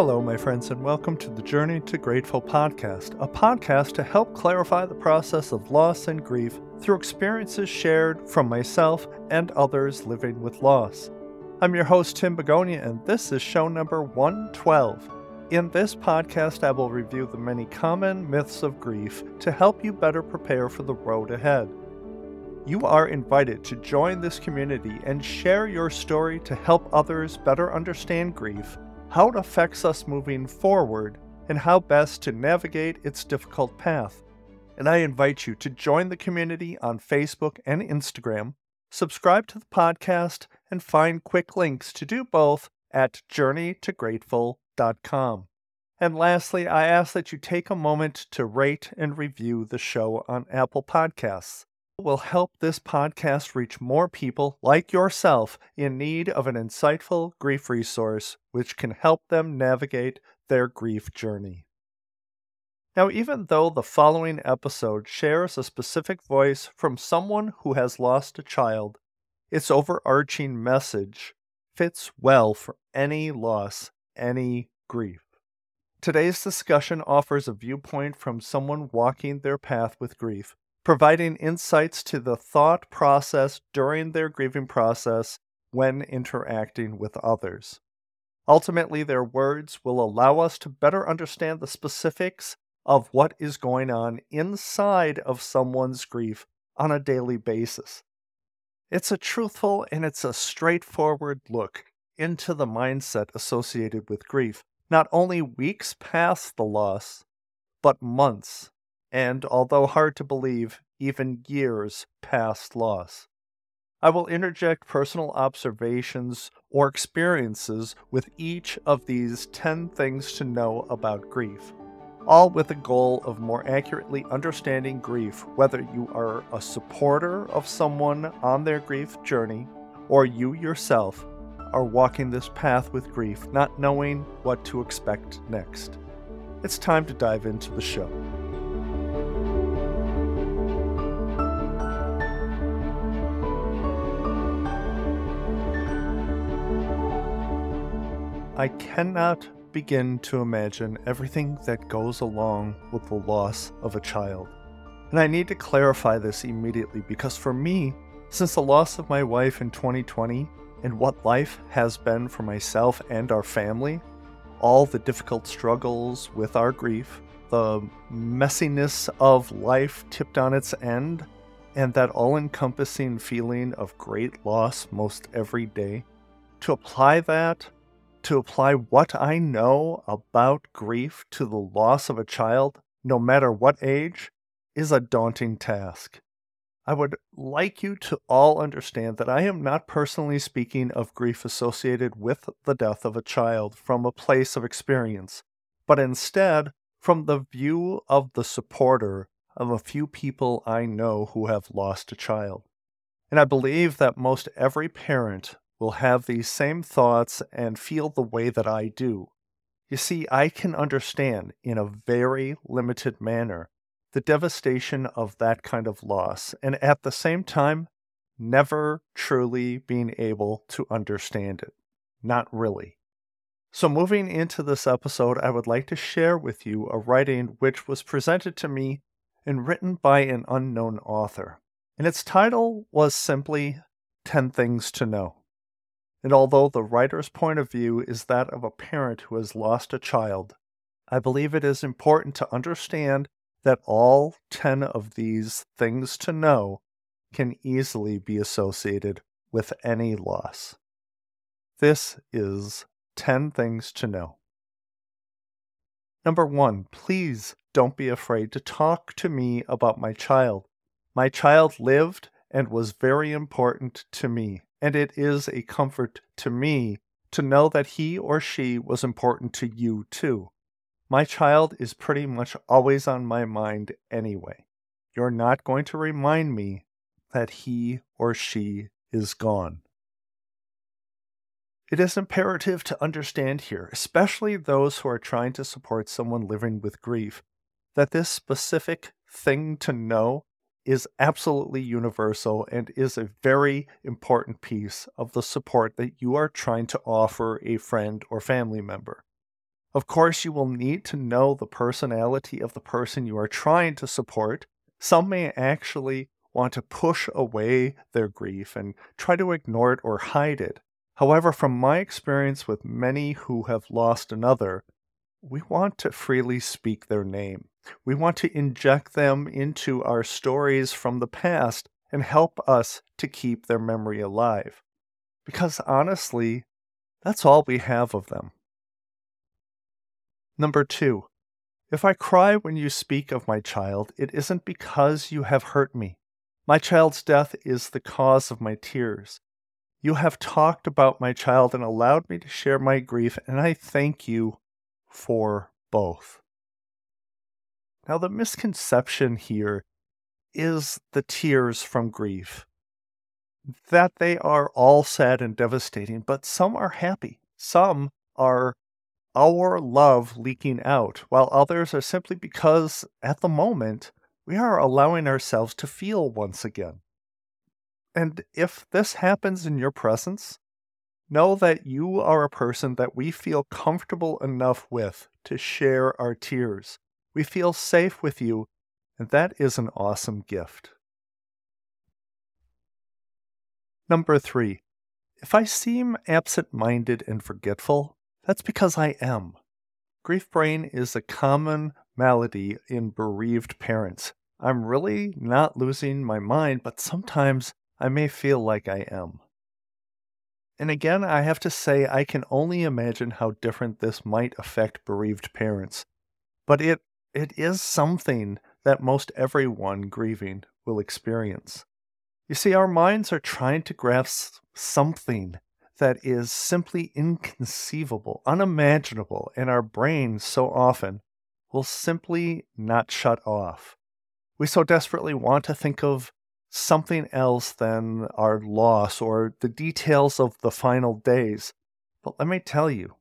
Hello, my friends, and welcome to the Journey to Grateful podcast, a podcast to help clarify the process of loss and grief through experiences shared from myself and others living with loss. I'm your host, Tim Begonia, and this is show number 112. In this podcast, I will review the many common myths of grief to help you better prepare for the road ahead. You are invited to join this community and share your story to help others better understand grief how it affects us moving forward, and how best to navigate its difficult path. And I invite you to join the community on Facebook and Instagram, subscribe to the podcast, and find quick links to do both at journeytograteful.com. And lastly, I ask that you take a moment to rate and review the show on Apple Podcasts will help this podcast reach more people like yourself in need of an insightful grief resource which can help them navigate their grief journey. Now, even though the following episode shares a specific voice from someone who has lost a child, its overarching message fits well for any loss, any grief. Today's discussion offers a viewpoint from someone walking their path with grief providing insights to the thought process during their grieving process when interacting with others. Ultimately, their words will allow us to better understand the specifics of what is going on inside of someone's grief on a daily basis. It's a truthful and it's a straightforward look into the mindset associated with grief, not only weeks past the loss, but months and, although hard to believe, even years past loss. I will interject personal observations or experiences with each of these 10 things to know about grief, all with the goal of more accurately understanding grief, whether you are a supporter of someone on their grief journey or you yourself are walking this path with grief, not knowing what to expect next. It's time to dive into the show. I cannot begin to imagine everything that goes along with the loss of a child. And I need to clarify this immediately because for me, since the loss of my wife in 2020 and what life has been for myself and our family, all the difficult struggles with our grief, the messiness of life tipped on its end, and that all encompassing feeling of great loss most every day, to apply that to apply what I know about grief to the loss of a child, no matter what age, is a daunting task. I would like you to all understand that I am not personally speaking of grief associated with the death of a child from a place of experience, but instead from the view of the supporter of a few people I know who have lost a child. And I believe that most every parent will have these same thoughts and feel the way that I do. You see, I can understand in a very limited manner the devastation of that kind of loss, and at the same time, never truly being able to understand it. Not really. So, moving into this episode, I would like to share with you a writing which was presented to me and written by an unknown author. And its title was simply 10 Things to Know. And although the writer's point of view is that of a parent who has lost a child, I believe it is important to understand that all 10 of these things to know can easily be associated with any loss. This is 10 things to know. Number one, please don't be afraid to talk to me about my child. My child lived and was very important to me and it is a comfort to me to know that he or she was important to you too. My child is pretty much always on my mind anyway. You're not going to remind me that he or she is gone. It is imperative to understand here, especially those who are trying to support someone living with grief, that this specific thing to know is absolutely universal and is a very important piece of the support that you are trying to offer a friend or family member. Of course, you will need to know the personality of the person you are trying to support. Some may actually want to push away their grief and try to ignore it or hide it. However, from my experience with many who have lost another, we want to freely speak their name. We want to inject them into our stories from the past and help us to keep their memory alive. Because honestly, that's all we have of them. Number two, if I cry when you speak of my child, it isn't because you have hurt me. My child's death is the cause of my tears. You have talked about my child and allowed me to share my grief, and I thank you for both. Now, the misconception here is the tears from grief. That they are all sad and devastating, but some are happy. Some are our love leaking out, while others are simply because, at the moment, we are allowing ourselves to feel once again. And if this happens in your presence, know that you are a person that we feel comfortable enough with to share our tears. We feel safe with you, and that is an awesome gift. Number three, if I seem absent minded and forgetful, that's because I am. Grief brain is a common malady in bereaved parents. I'm really not losing my mind, but sometimes I may feel like I am. And again, I have to say, I can only imagine how different this might affect bereaved parents. But it, it is something that most everyone grieving will experience. You see, our minds are trying to grasp something that is simply inconceivable, unimaginable, and our brains so often will simply not shut off. We so desperately want to think of something else than our loss or the details of the final days. But let me tell you,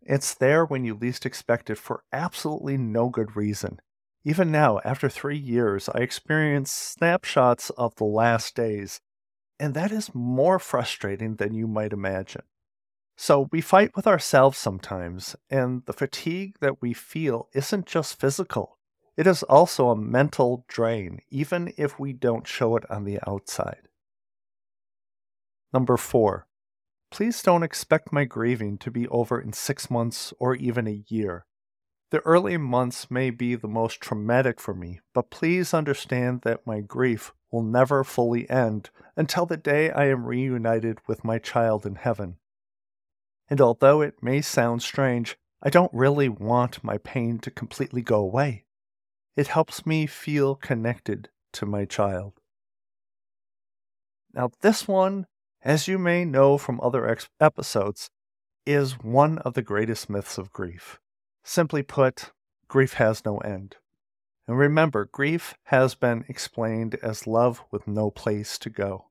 it's there when you least expect it for absolutely no good reason. Even now, after three years, I experience snapshots of the last days and that is more frustrating than you might imagine. So we fight with ourselves sometimes, and the fatigue that we feel isn't just physical, it is also a mental drain, even if we don't show it on the outside. Number four, please don't expect my grieving to be over in six months or even a year. The early months may be the most traumatic for me, but please understand that my grief will never fully end until the day I am reunited with my child in heaven. And although it may sound strange, I don't really want my pain to completely go away. It helps me feel connected to my child. Now, this one, as you may know from other ex- episodes, is one of the greatest myths of grief. Simply put, grief has no end. And remember, grief has been explained as love with no place to go.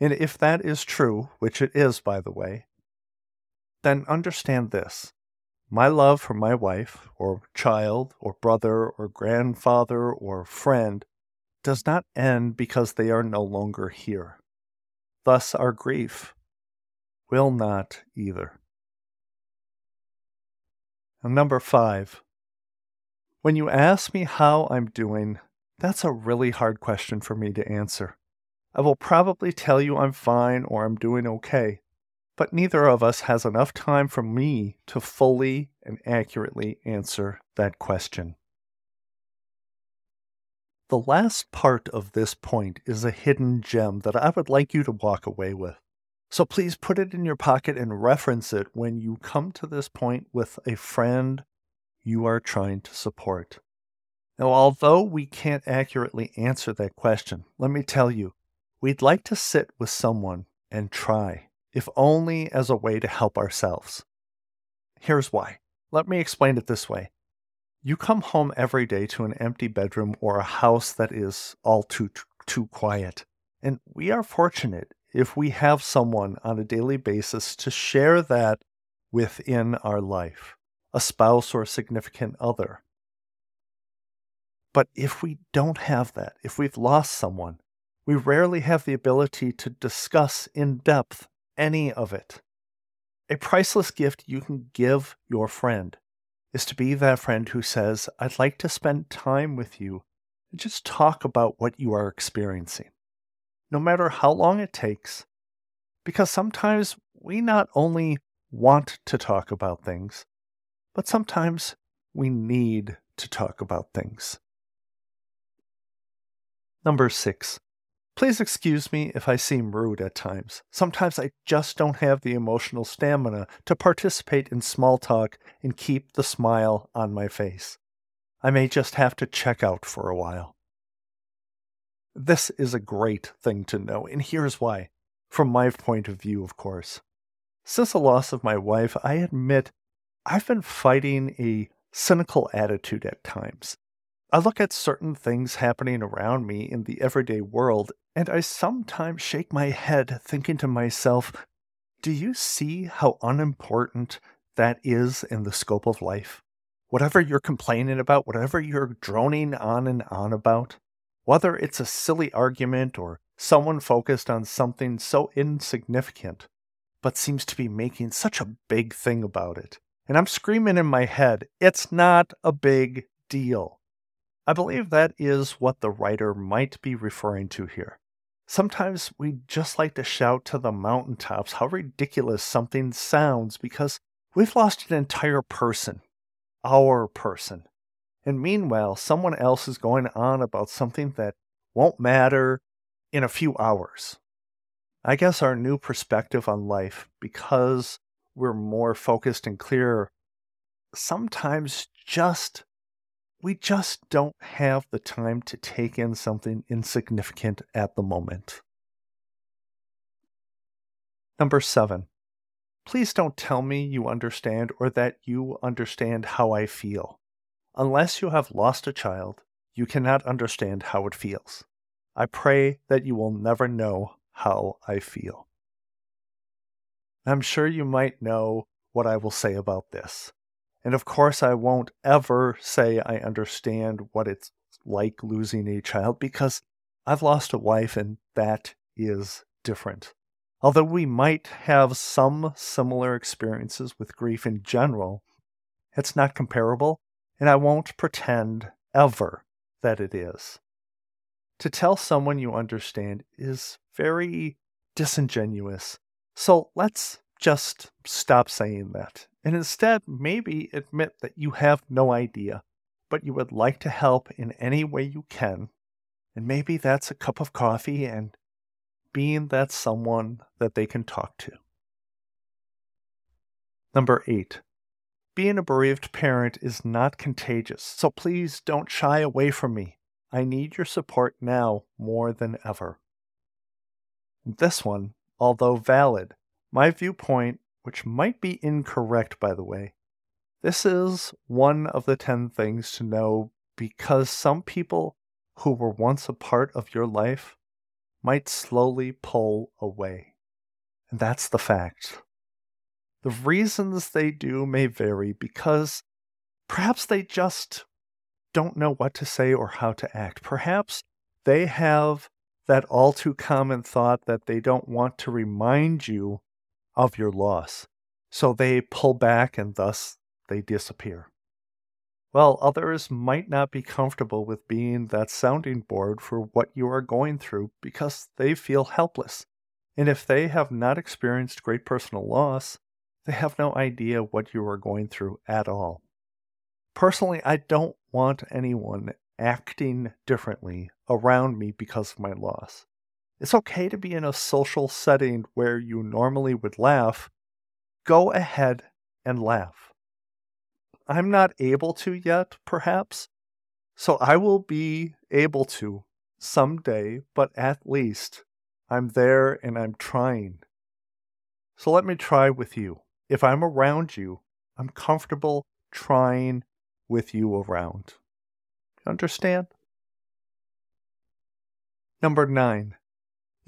And if that is true, which it is, by the way, then understand this. My love for my wife, or child, or brother, or grandfather, or friend does not end because they are no longer here. Thus, our grief will not either. And number five, when you ask me how I'm doing, that's a really hard question for me to answer. I will probably tell you I'm fine or I'm doing okay, but neither of us has enough time for me to fully and accurately answer that question. The last part of this point is a hidden gem that I would like you to walk away with. So please put it in your pocket and reference it when you come to this point with a friend you are trying to support. Now, although we can't accurately answer that question, let me tell you, we'd like to sit with someone and try, if only as a way to help ourselves. Here's why. Let me explain it this way. You come home every day to an empty bedroom or a house that is all too too quiet. And we are fortunate if we have someone on a daily basis to share that within our life, a spouse or a significant other. But if we don't have that, if we've lost someone, we rarely have the ability to discuss in depth any of it. A priceless gift you can give your friend is to be that friend who says, I'd like to spend time with you and just talk about what you are experiencing, no matter how long it takes. Because sometimes we not only want to talk about things, but sometimes we need to talk about things. Number six, please excuse me if I seem rude at times. Sometimes I just don't have the emotional stamina to participate in small talk and keep the smile on my face. I may just have to check out for a while. This is a great thing to know, and here's why. From my point of view, of course. Since the loss of my wife, I admit I've been fighting a cynical attitude at times. I look at certain things happening around me in the everyday world, and I sometimes shake my head thinking to myself, do you see how unimportant that is in the scope of life? Whatever you're complaining about, whatever you're droning on and on about, whether it's a silly argument or someone focused on something so insignificant, but seems to be making such a big thing about it. And I'm screaming in my head, it's not a big deal. I believe that is what the writer might be referring to here. Sometimes we just like to shout to the mountaintops how ridiculous something sounds because we've lost an entire person, our person. And meanwhile, someone else is going on about something that won't matter in a few hours. I guess our new perspective on life, because we're more focused and clear, sometimes just we just don't have the time to take in something insignificant at the moment. Number seven, please don't tell me you understand or that you understand how I feel. Unless you have lost a child, you cannot understand how it feels. I pray that you will never know how I feel. I'm sure you might know what I will say about this. And of course, I won't ever say I understand what it's like losing a child because I've lost a wife and that is different. Although we might have some similar experiences with grief in general, it's not comparable, and I won't pretend ever that it is. To tell someone you understand is very disingenuous. So let's just stop saying that. And instead, maybe admit that you have no idea, but you would like to help in any way you can. And maybe that's a cup of coffee and being that someone that they can talk to. Number eight, being a bereaved parent is not contagious, so please don't shy away from me. I need your support now more than ever. This one, although valid, my viewpoint, which might be incorrect by the way, this is one of the 10 things to know because some people who were once a part of your life might slowly pull away. And that's the fact. The reasons they do may vary because perhaps they just don't know what to say or how to act. Perhaps they have that all too common thought that they don't want to remind you of your loss. So they pull back and thus they disappear. Well, others might not be comfortable with being that sounding board for what you are going through because they feel helpless. And if they have not experienced great personal loss, they have no idea what you are going through at all. Personally, I don't want anyone acting differently around me because of my loss. It's okay to be in a social setting where you normally would laugh. Go ahead and laugh. I'm not able to yet, perhaps, so I will be able to someday, but at least I'm there and I'm trying. So let me try with you. If I'm around you, I'm comfortable trying with you around. Understand? Number nine.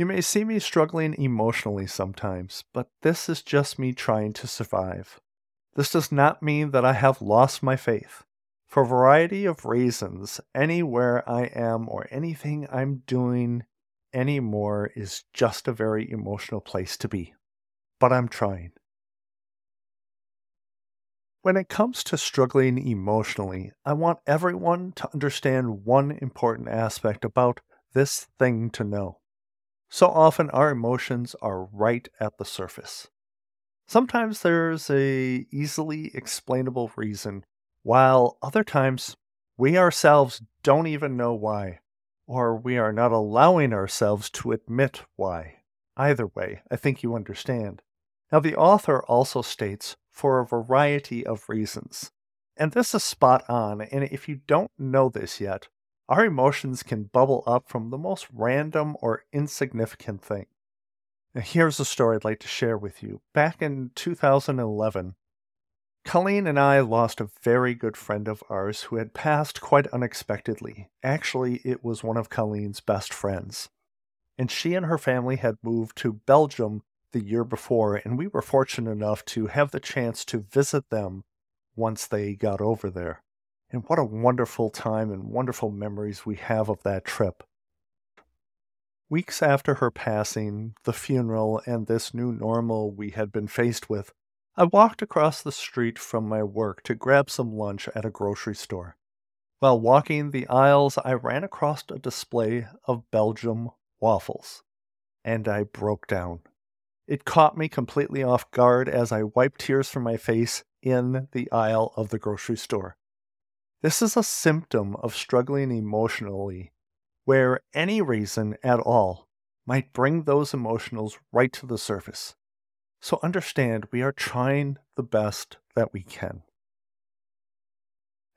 You may see me struggling emotionally sometimes, but this is just me trying to survive. This does not mean that I have lost my faith. For a variety of reasons, anywhere I am or anything I'm doing anymore is just a very emotional place to be. But I'm trying. When it comes to struggling emotionally, I want everyone to understand one important aspect about this thing to know. So often our emotions are right at the surface. Sometimes there's a easily explainable reason, while other times we ourselves don't even know why, or we are not allowing ourselves to admit why. Either way, I think you understand. Now, the author also states for a variety of reasons. And this is spot on, and if you don't know this yet, our emotions can bubble up from the most random or insignificant thing. Now, here's a story I'd like to share with you. Back in 2011, Colleen and I lost a very good friend of ours who had passed quite unexpectedly. Actually, it was one of Colleen's best friends. And she and her family had moved to Belgium the year before, and we were fortunate enough to have the chance to visit them once they got over there. And what a wonderful time and wonderful memories we have of that trip. Weeks after her passing, the funeral, and this new normal we had been faced with, I walked across the street from my work to grab some lunch at a grocery store. While walking the aisles, I ran across a display of Belgium waffles, and I broke down. It caught me completely off guard as I wiped tears from my face in the aisle of the grocery store. This is a symptom of struggling emotionally, where any reason at all might bring those emotions right to the surface. So understand we are trying the best that we can.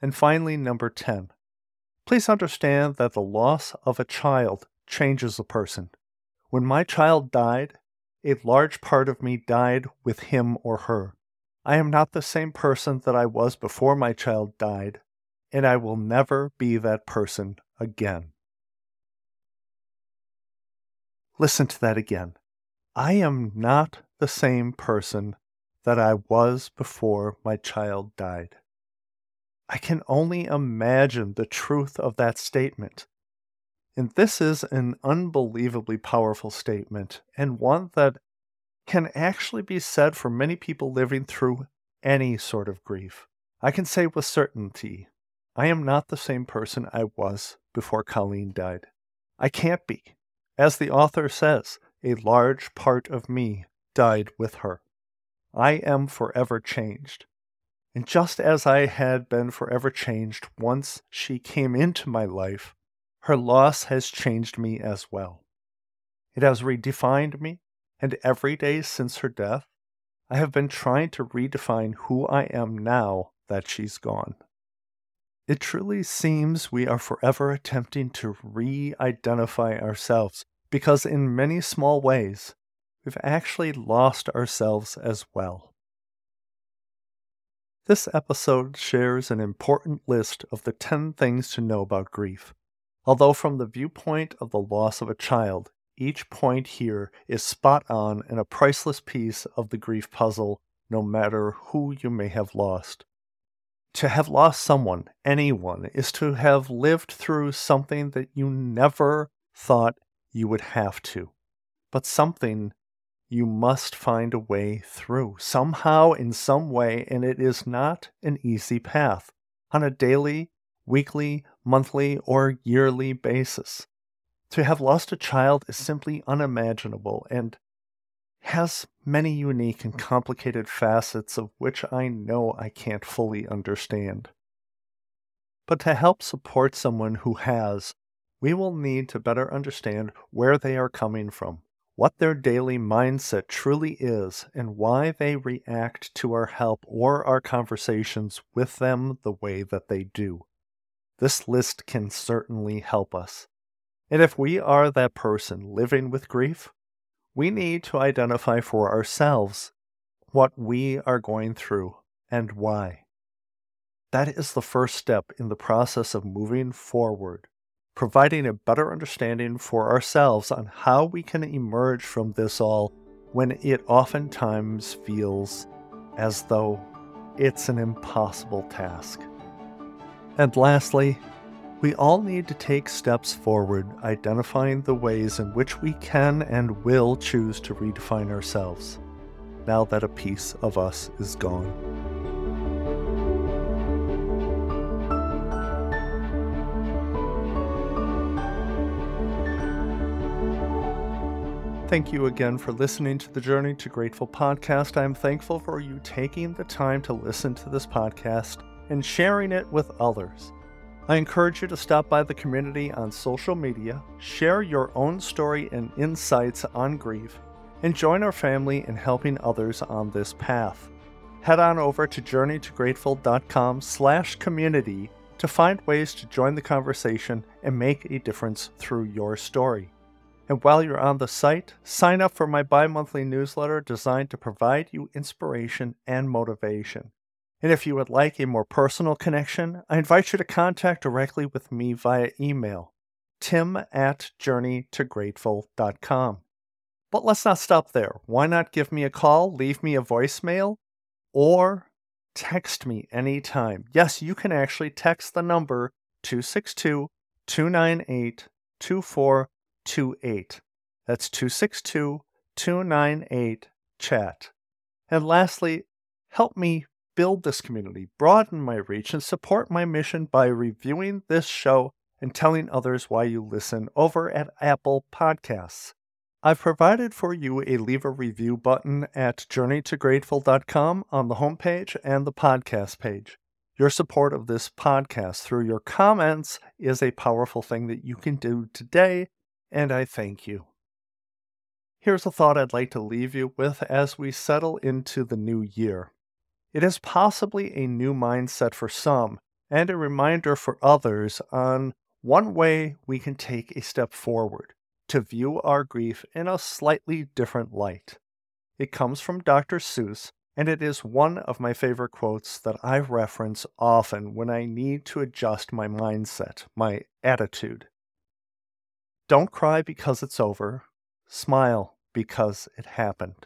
And finally, number 10. Please understand that the loss of a child changes a person. When my child died, a large part of me died with him or her. I am not the same person that I was before my child died, and I will never be that person again. Listen to that again. I am not the same person that I was before my child died. I can only imagine the truth of that statement. And this is an unbelievably powerful statement, and one that can actually be said for many people living through any sort of grief. I can say with certainty, I am not the same person I was before Colleen died. I can't be. As the author says, a large part of me died with her. I am forever changed. And just as I had been forever changed once she came into my life, her loss has changed me as well. It has redefined me, and every day since her death, I have been trying to redefine who I am now that she's gone. It truly seems we are forever attempting to re identify ourselves because, in many small ways, we've actually lost ourselves as well. This episode shares an important list of the 10 things to know about grief. Although, from the viewpoint of the loss of a child, each point here is spot on and a priceless piece of the grief puzzle, no matter who you may have lost. To have lost someone, anyone, is to have lived through something that you never thought you would have to, but something you must find a way through, somehow, in some way, and it is not an easy path on a daily, weekly, monthly, or yearly basis. To have lost a child is simply unimaginable and has many unique and complicated facets of which I know I can't fully understand. But to help support someone who has, we will need to better understand where they are coming from, what their daily mindset truly is, and why they react to our help or our conversations with them the way that they do. This list can certainly help us. And if we are that person living with grief, we need to identify for ourselves what we are going through and why. That is the first step in the process of moving forward, providing a better understanding for ourselves on how we can emerge from this all when it oftentimes feels as though it's an impossible task. And lastly, we all need to take steps forward, identifying the ways in which we can and will choose to redefine ourselves, now that a piece of us is gone. Thank you again for listening to the Journey to Grateful podcast. I'm thankful for you taking the time to listen to this podcast and sharing it with others. I encourage you to stop by the community on social media, share your own story and insights on grief, and join our family in helping others on this path. Head on over to journeytograteful.com slash community to find ways to join the conversation and make a difference through your story. And while you're on the site, sign up for my bi monthly newsletter designed to provide you inspiration and motivation. And if you would like a more personal connection, I invite you to contact directly with me via email, tim at journeytograteful.com. But let's not stop there. Why not give me a call, leave me a voicemail, or text me anytime? Yes, you can actually text the number 262 298 2428. That's 262 298 chat. And lastly, help me build this community, broaden my reach, and support my mission by reviewing this show and telling others why you listen over at Apple Podcasts. I've provided for you a leave a review button at journeytograteful.com on the homepage and the podcast page. Your support of this podcast through your comments is a powerful thing that you can do today, and I thank you. Here's a thought I'd like to leave you with as we settle into the new year. It is possibly a new mindset for some and a reminder for others on one way we can take a step forward to view our grief in a slightly different light. It comes from Dr. Seuss, and it is one of my favorite quotes that I reference often when I need to adjust my mindset, my attitude. Don't cry because it's over, smile because it happened.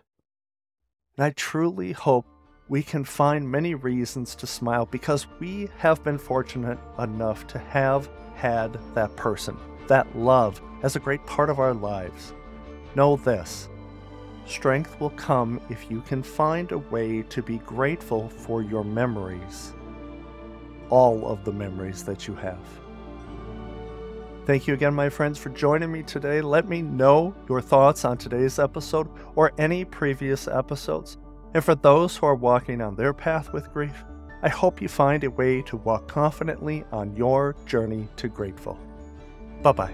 And I truly hope we can find many reasons to smile because we have been fortunate enough to have had that person, that love, as a great part of our lives. Know this strength will come if you can find a way to be grateful for your memories, all of the memories that you have. Thank you again, my friends, for joining me today. Let me know your thoughts on today's episode or any previous episodes. And for those who are walking on their path with grief, I hope you find a way to walk confidently on your journey to grateful. Bye bye.